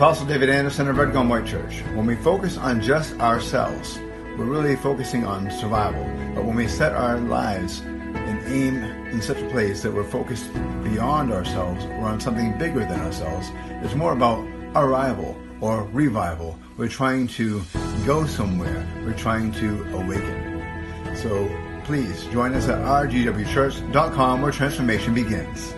Apostle David Anderson of Red Gum White Church. When we focus on just ourselves, we're really focusing on survival. But when we set our lives and aim in such a place that we're focused beyond ourselves or on something bigger than ourselves, it's more about arrival or revival. We're trying to go somewhere. We're trying to awaken. So please join us at rgwchurch.com where transformation begins.